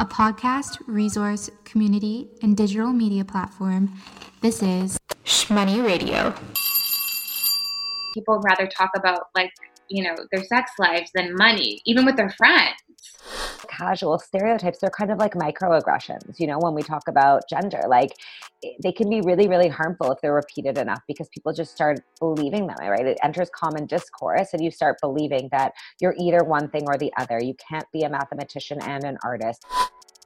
a podcast, resource, community, and digital media platform. This is Shmoney Radio. People rather talk about like, you know, their sex lives than money, even with their friends casual stereotypes they're kind of like microaggressions you know when we talk about gender like eh, they can be really really harmful if they're repeated enough because people just start believing them right? It enters common discourse and you start believing that you're either one thing or the other. You can't be a mathematician and an artist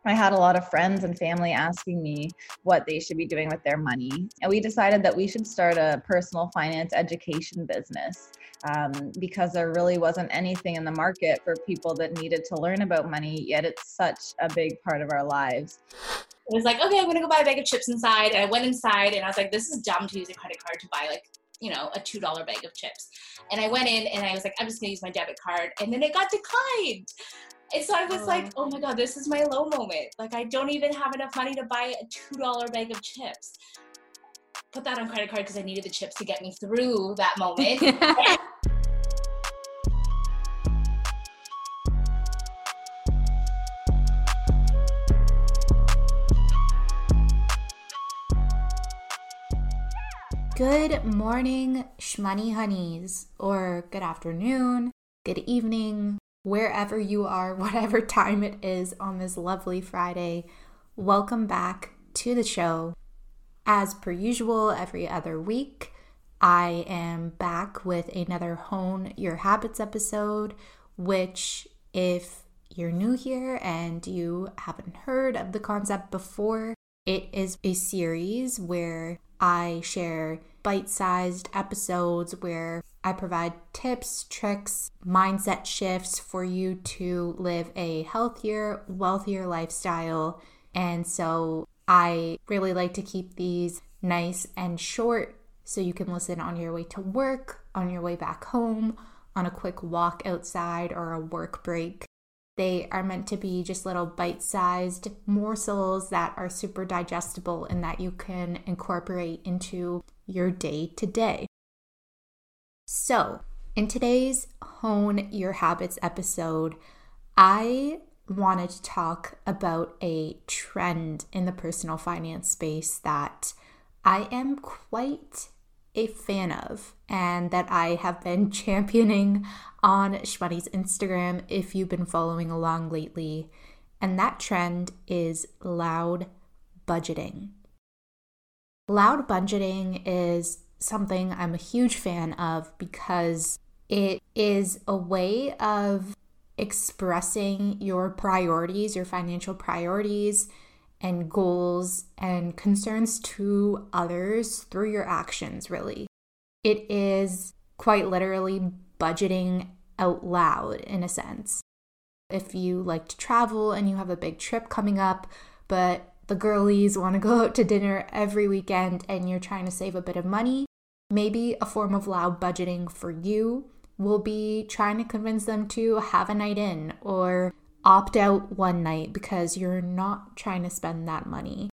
I had a lot of friends and family asking me what they should be doing with their money. And we decided that we should start a personal finance education business um, because there really wasn't anything in the market for people that needed to learn about money, yet it's such a big part of our lives. It was like, okay, I'm gonna go buy a bag of chips inside. And I went inside and I was like, this is dumb to use a credit card to buy like you know, a $2 bag of chips. And I went in and I was like, I'm just gonna use my debit card. And then it got declined. And so I was oh. like, oh my God, this is my low moment. Like, I don't even have enough money to buy a $2 bag of chips. Put that on credit card because I needed the chips to get me through that moment. Good morning, shmoney honeys, or good afternoon, good evening, wherever you are, whatever time it is on this lovely Friday. Welcome back to the show. As per usual, every other week, I am back with another Hone Your Habits episode, which, if you're new here and you haven't heard of the concept before, it is a series where I share bite sized episodes where I provide tips, tricks, mindset shifts for you to live a healthier, wealthier lifestyle. And so I really like to keep these nice and short so you can listen on your way to work, on your way back home, on a quick walk outside or a work break. They are meant to be just little bite sized morsels that are super digestible and that you can incorporate into your day to day. So, in today's Hone Your Habits episode, I wanted to talk about a trend in the personal finance space that I am quite a fan of and that I have been championing on Shmoney's Instagram if you've been following along lately. And that trend is loud budgeting. Loud budgeting is something I'm a huge fan of because it is a way of expressing your priorities, your financial priorities, and goals and concerns to others through your actions, really. It is quite literally budgeting out loud in a sense. If you like to travel and you have a big trip coming up, but the girlies want to go out to dinner every weekend and you're trying to save a bit of money, maybe a form of loud budgeting for you will be trying to convince them to have a night in or opt out one night because you're not trying to spend that money.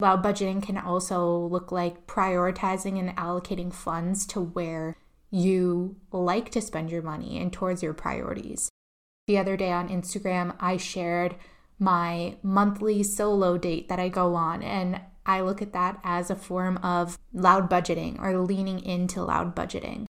Loud budgeting can also look like prioritizing and allocating funds to where you like to spend your money and towards your priorities. The other day on Instagram, I shared my monthly solo date that I go on, and I look at that as a form of loud budgeting or leaning into loud budgeting.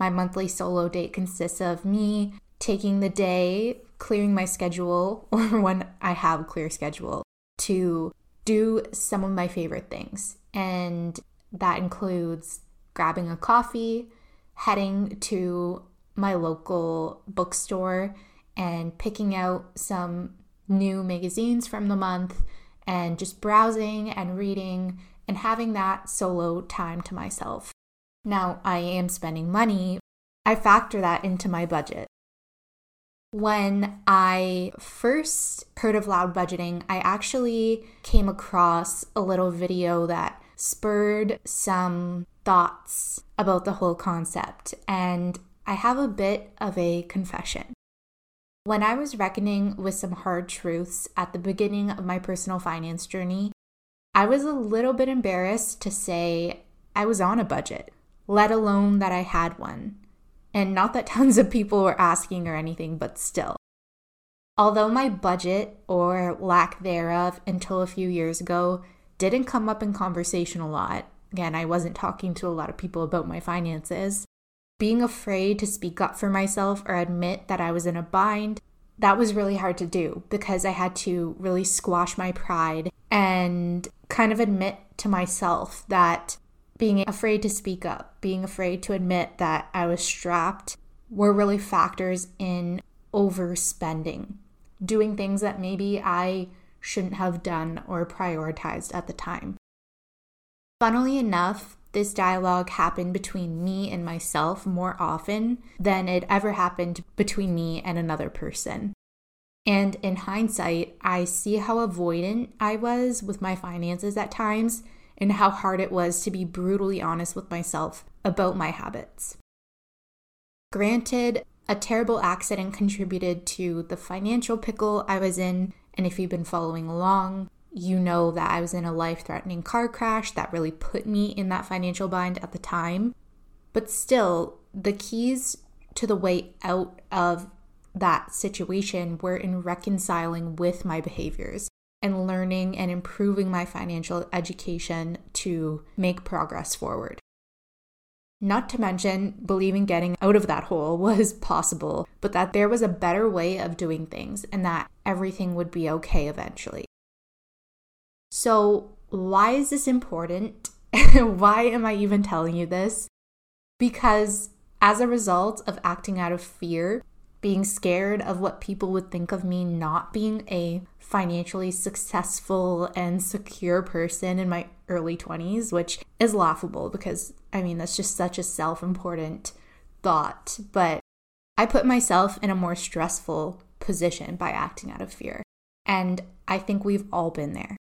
My monthly solo date consists of me taking the day, clearing my schedule, or when I have a clear schedule, to do some of my favorite things. And that includes grabbing a coffee, heading to my local bookstore, and picking out some new magazines from the month and just browsing and reading and having that solo time to myself. Now, I am spending money. I factor that into my budget. When I first heard of loud budgeting, I actually came across a little video that spurred some thoughts about the whole concept, and I have a bit of a confession. When I was reckoning with some hard truths at the beginning of my personal finance journey, I was a little bit embarrassed to say I was on a budget, let alone that I had one. And not that tons of people were asking or anything, but still. Although my budget or lack thereof until a few years ago didn't come up in conversation a lot, again, I wasn't talking to a lot of people about my finances, being afraid to speak up for myself or admit that I was in a bind, that was really hard to do because I had to really squash my pride and kind of admit to myself that being afraid to speak up, being afraid to admit that I was strapped were really factors in overspending, doing things that maybe I shouldn't have done or prioritized at the time. Funnily enough, this dialogue happened between me and myself more often than it ever happened between me and another person. And in hindsight, I see how avoidant I was with my finances at times and how hard it was to be brutally honest with myself about my habits. Granted, a terrible accident contributed to the financial pickle I was in, and if you've been following along, you know that I was in a life threatening car crash that really put me in that financial bind at the time. But still, the keys to the way out of that situation were in reconciling with my behaviors and learning and improving my financial education to make progress forward. Not to mention, believing getting out of that hole was possible, but that there was a better way of doing things and that everything would be okay eventually. So, why is this important? why am I even telling you this? Because as a result of acting out of fear, being scared of what people would think of me not being a financially successful and secure person in my early 20s, which is laughable because I mean, that's just such a self important thought. But I put myself in a more stressful position by acting out of fear. And I think we've all been there.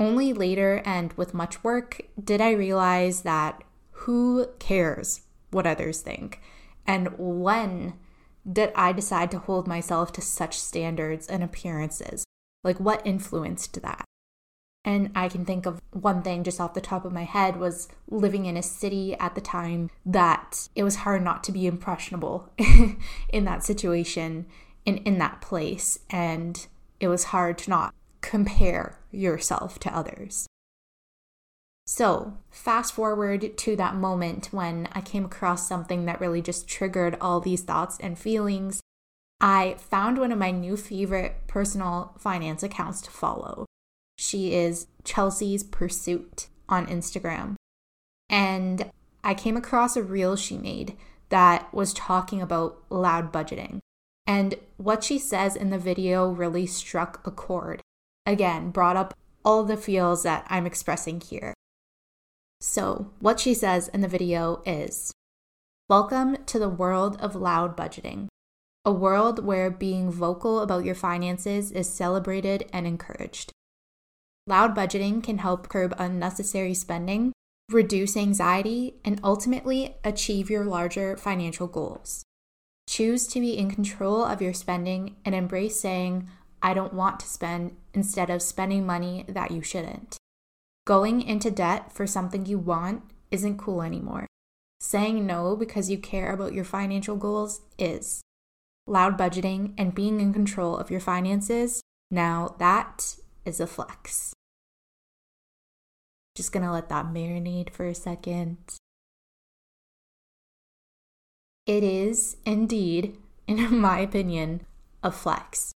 Only later and with much work did I realize that who cares what others think? And when did I decide to hold myself to such standards and appearances? Like, what influenced that? And I can think of one thing just off the top of my head was living in a city at the time that it was hard not to be impressionable in that situation, in, in that place. And it was hard to not compare yourself to others. So, fast forward to that moment when I came across something that really just triggered all these thoughts and feelings. I found one of my new favorite personal finance accounts to follow. She is Chelsea's Pursuit on Instagram. And I came across a reel she made that was talking about loud budgeting. And what she says in the video really struck a chord. Again, brought up all the feels that I'm expressing here. So, what she says in the video is Welcome to the world of loud budgeting, a world where being vocal about your finances is celebrated and encouraged. Loud budgeting can help curb unnecessary spending, reduce anxiety, and ultimately achieve your larger financial goals. Choose to be in control of your spending and embrace saying, I don't want to spend instead of spending money that you shouldn't. Going into debt for something you want isn't cool anymore. Saying no because you care about your financial goals is. Loud budgeting and being in control of your finances, now that is a flex. Just gonna let that marinate for a second. It is indeed, in my opinion, a flex.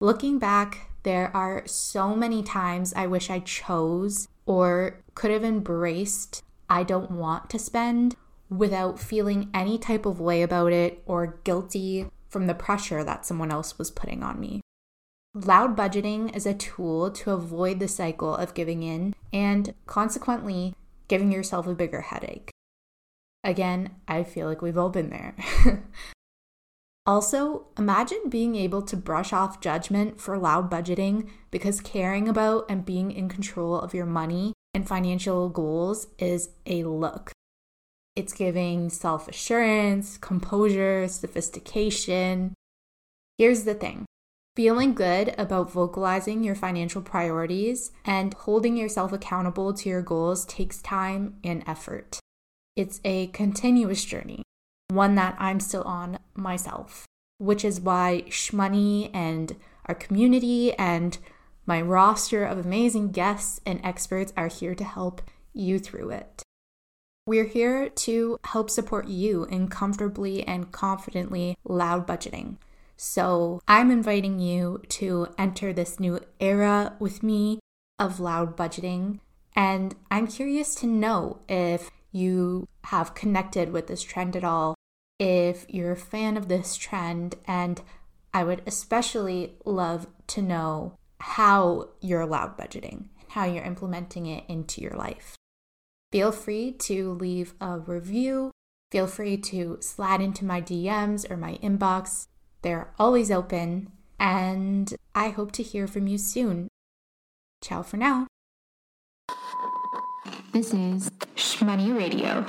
Looking back, there are so many times I wish I chose or could have embraced I don't want to spend without feeling any type of way about it or guilty from the pressure that someone else was putting on me. Loud budgeting is a tool to avoid the cycle of giving in and consequently giving yourself a bigger headache. Again, I feel like we've all been there. Also, imagine being able to brush off judgment for loud budgeting because caring about and being in control of your money and financial goals is a look. It's giving self assurance, composure, sophistication. Here's the thing feeling good about vocalizing your financial priorities and holding yourself accountable to your goals takes time and effort. It's a continuous journey one that I'm still on myself. which is why Shmoney and our community and my roster of amazing guests and experts are here to help you through it. We're here to help support you in comfortably and confidently loud budgeting. So, I'm inviting you to enter this new era with me of loud budgeting. And I'm curious to know if you have connected with this trend at all, if you're a fan of this trend, and I would especially love to know how you're loud budgeting, how you're implementing it into your life. Feel free to leave a review. Feel free to slide into my DMs or my inbox. They're always open, and I hope to hear from you soon. Ciao for now. This is Shmoney Radio.